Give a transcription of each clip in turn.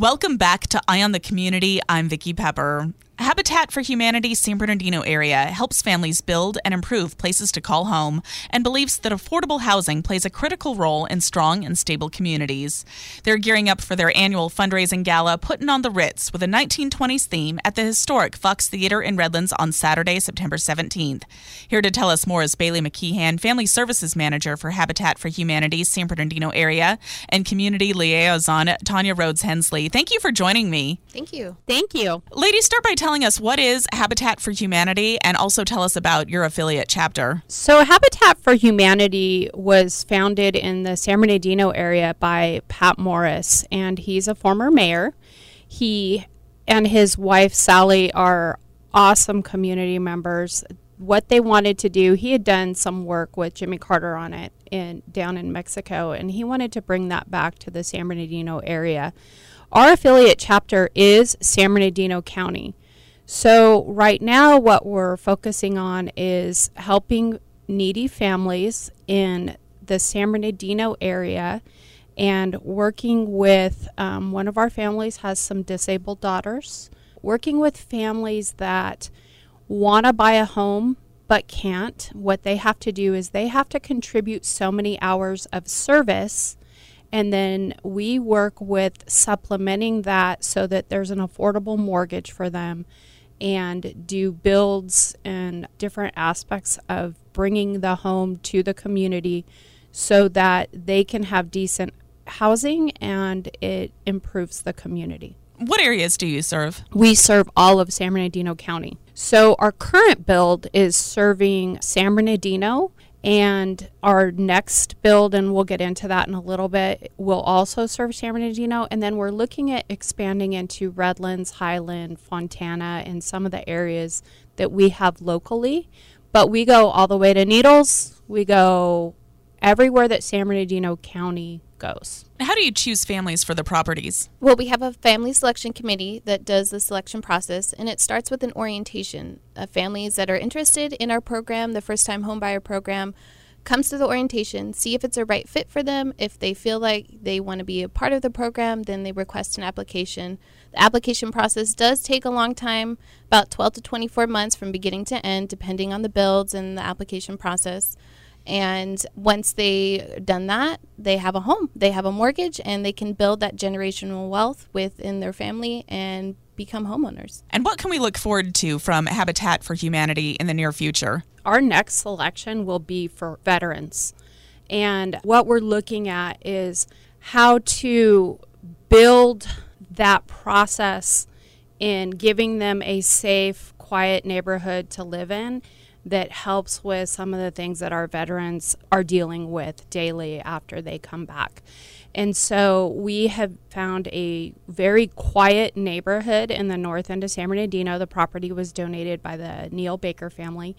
Welcome back to Eye on the Community. I'm Vicki Pepper. Habitat for Humanity San Bernardino area helps families build and improve places to call home and believes that affordable housing plays a critical role in strong and stable communities. They're gearing up for their annual fundraising gala, putting on the Ritz with a 1920s theme at the historic Fox Theater in Redlands on Saturday, September 17th. Here to tell us more is Bailey McKeehan, Family Services Manager for Habitat for Humanity San Bernardino area, and Community Liaison Tawnya Rhoades Hensley. Thank you for joining me. Thank you. Thank you. Ladies, start by telling us what is Habitat for Humanity and also tell us about your affiliate chapter. So, Habitat for Humanity was founded in the San Bernardino area by Pat Morris, and he's a former mayor. He and his wife Sally are awesome community members. What they wanted to do, he had done some work with Jimmy Carter on it in down in Mexico, and he wanted to bring that back to the San Bernardino area. Our affiliate chapter is San Bernardino County. So, right now, what we're focusing on is helping needy families in the San Bernardino area and working with um, one of our families has some disabled daughters, working with families that want to buy a home but can't. What they have to do is they have to contribute so many hours of service and then we work with supplementing that so that there's an affordable mortgage for them and do builds and different aspects of bringing the home to the community so that they can have decent housing and it improves the community. What areas do you serve? We serve all of San Bernardino County. So our current build is serving San Bernardino, and our next build, and we'll get into that in a little bit, will also serve San Bernardino. And then we're looking at expanding into Redlands, Highland, Fontana, and some of the areas that we have locally. But we go all the way to Needles. We go everywhere that San Bernardino County goes. How do you choose families for the properties? Well, we have a family selection committee that does the selection process, and it starts with an orientation. Uh, families that are interested in our program, the first time homebuyer program, comes to the orientation, see if it's a right fit for them. If they feel like they want to be a part of the program, then they request an application. The application process does take a long time, about 12 to 24 months from beginning to end, depending on the builds and the application process. And once they've done that, they have a home, they have a mortgage, and they can build that generational wealth within their family and become homeowners. And what can we look forward to from Habitat for Humanity in the near future? Our next selection will be for veterans. And what we're looking at is how to build that process in giving them a safe, quiet neighborhood to live in that helps with some of the things that our veterans are dealing with daily after they come back. And so we have found a very quiet neighborhood in the north end of San Bernardino. The property was donated by the Neil Baker family,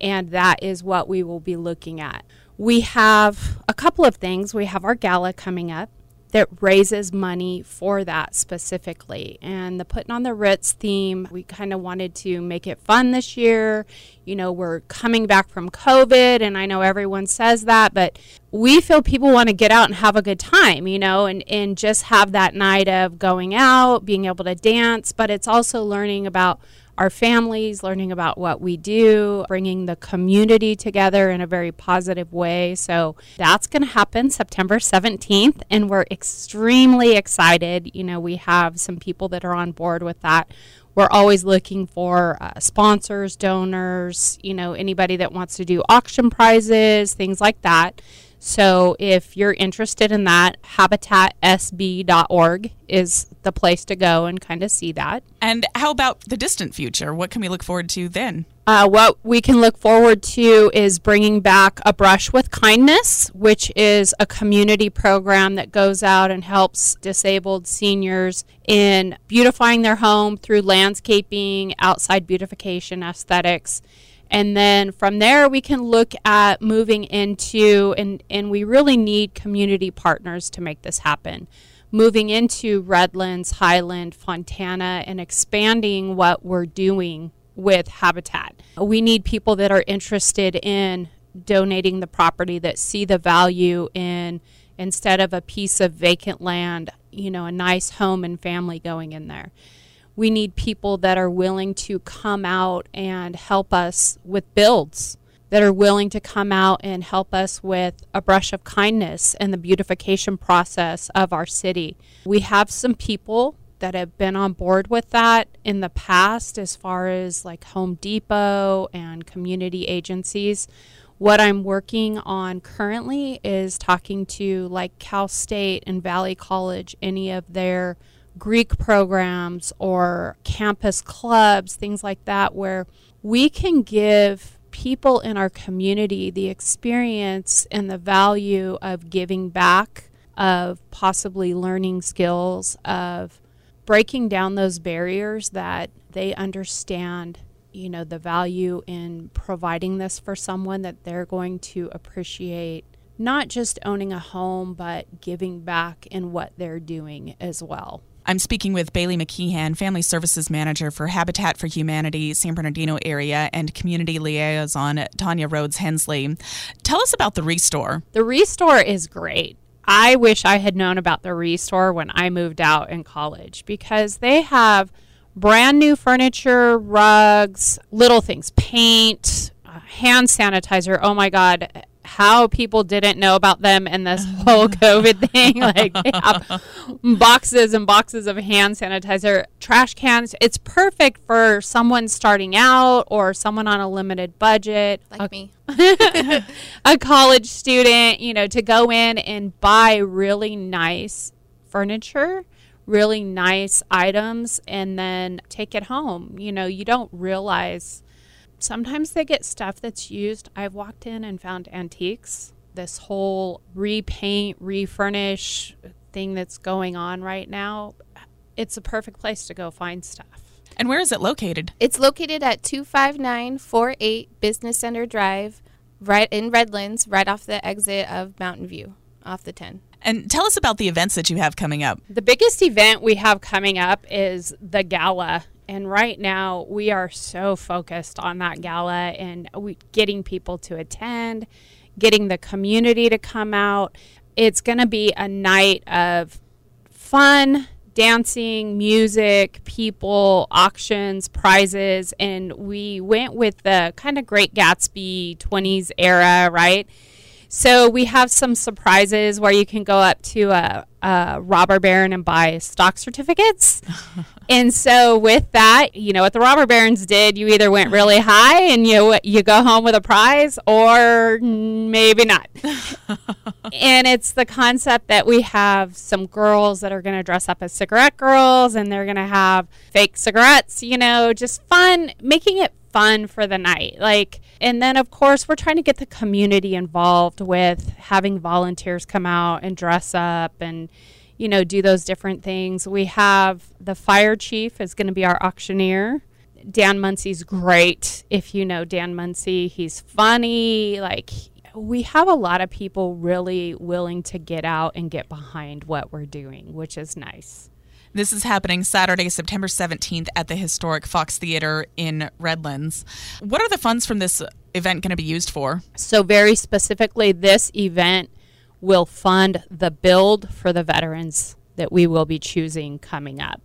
and that is what we will be looking at. We have a couple of things. We have our gala coming up that raises money for that specifically. And the Putting on the Ritz theme, we kind of wanted to make it fun this year. You know, we're coming back from COVID, and I know everyone says that, but we feel people want to get out and have a good time, you know, and, and just have that night of going out, being able to dance, but it's also learning about our families, learning about what we do, bringing the community together in a very positive way. So that's going to happen September 17th, and we're extremely excited. You know, we have some people that are on board with that. We're always looking for uh, sponsors, donors, you know, anybody that wants to do auction prizes, things like that. So if you're interested in that, habitatsb.org is the place to go and kind of see that. And how about the distant future? What can we look forward to then? Uh, what we can look forward to is bringing back A Brush with Kindness, which is a community program that goes out and helps disabled seniors in beautifying their home through landscaping, outside beautification, aesthetics and then from there we can look at moving into and and we really need community partners to make this happen. Moving into redlands highland fontana and expanding what we're doing with habitat. We need people that are interested in donating the property that see the value in instead of a piece of vacant land you know a nice home and family going in there we need people that are willing to come out and help us with builds, that are willing to come out and help us with a brush of kindness and the beautification process of our city. We have some people that have been on board with that in the past, as far as like Home Depot and community agencies. What I'm working on currently is talking to like Cal State and Valley College, any of their Greek programs or campus clubs, things like that, where we can give people in our community the experience and the value of giving back, of possibly learning skills, of breaking down those barriers that they understand you know the value in providing this for someone that they're going to appreciate not just owning a home but giving back in what they're doing as well I'm speaking with Bailey McKeehan, Family Services Manager for Habitat for Humanity, San Bernardino area, and Community Liaison Tawnya Rhoades Hensley. Tell us about the Restore. The Restore is great. I wish I had known about the Restore when I moved out in college because they have brand new furniture, rugs, little things, paint, uh, hand sanitizer. Oh my God how people didn't know about them and this whole COVID thing. Like they have boxes and boxes of hand sanitizer, trash cans. It's perfect for someone starting out or someone on a limited budget. Like a, me. a college student, you know, to go in and buy really nice furniture really nice items and then take it home. You know, you don't realize sometimes they get stuff that's used. I've walked in and found antiques. This whole repaint, refurnish thing that's going on right now, it's a perfect place to go find stuff. And where is it located? It's located at 25948 Business Center Drive, right in Redlands, right off the exit of Mountain View, off the 10. And tell us about the events that you have coming up. The biggest event we have coming up is the gala and right now, we are so focused on that gala and we, getting people to attend, getting the community to come out. It's going to be a night of fun, dancing, music, people, auctions, prizes. And we went with the kind of Great Gatsby 20s era, right? So we have some surprises where you can go up to a, a robber baron and buy stock certificates. and so with that, you know what the robber barons did? You either went really high and you you go home with a prize, or maybe not. and it's the concept that we have some girls that are going to dress up as cigarette girls, and they're going to have fake cigarettes. You know, just fun, making it fun for the night. Like, and then of course, we're trying to get the community involved with having volunteers come out and dress up and, you know, do those different things. We have the fire chief is going to be our auctioneer. Dan Munsey's great. If you know Dan Munsey, he's funny. Like, we have a lot of people really willing to get out and get behind what we're doing, which is nice. This is happening Saturday, September 17th at the historic Fox Theater in Redlands. What are the funds from this event going to be used for? So, very specifically, this event will fund the build for the veterans that we will be choosing coming up.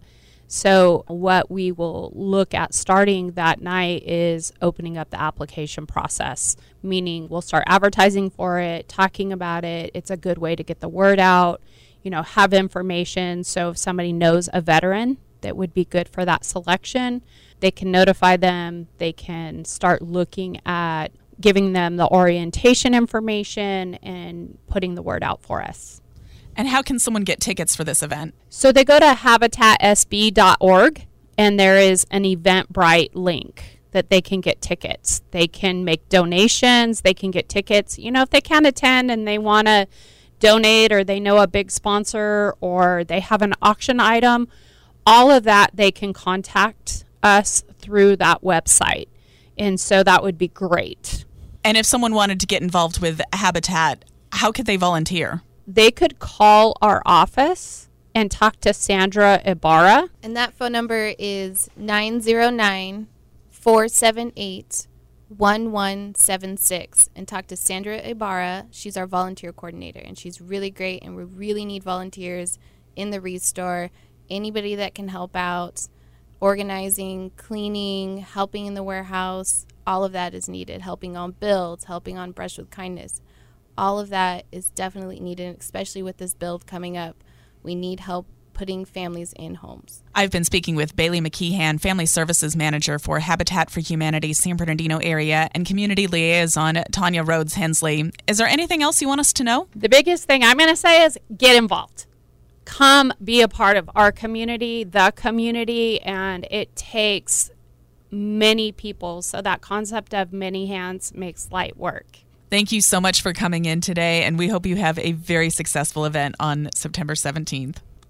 So, what we will look at starting that night is opening up the application process, meaning we'll start advertising for it, talking about it. It's a good way to get the word out, you know, have information. So, if somebody knows a veteran that would be good for that selection, they can notify them, they can start looking at giving them the orientation information and putting the word out for us. And how can someone get tickets for this event? So they go to habitatsb.org and there is an Eventbrite link that they can get tickets. They can make donations, they can get tickets. You know, if they can't attend and they want to donate or they know a big sponsor or they have an auction item, all of that they can contact us through that website. And so that would be great. And if someone wanted to get involved with Habitat, how could they volunteer? they could call our office and talk to Sandra Ibarra. And that phone number is 909 478 1176 and talk to Sandra Ibarra. She's our volunteer coordinator and she's really great and we really need volunteers in the restore. Anybody that can help out organizing, cleaning, helping in the warehouse, all of that is needed. Helping on builds, helping on brush with kindness all of that is definitely needed, especially with this build coming up. We need help putting families in homes. I've been speaking with Bailey McKeehan, Family Services Manager for Habitat for Humanity San Bernardino area, and Community Liaison Tawnya Rhoades Hensley. Is there anything else you want us to know? The biggest thing I'm going to say is get involved. Come be a part of our community, the community, and it takes many people. So that concept of many hands makes light work. Thank you so much for coming in today, and we hope you have a very successful event on September 17th.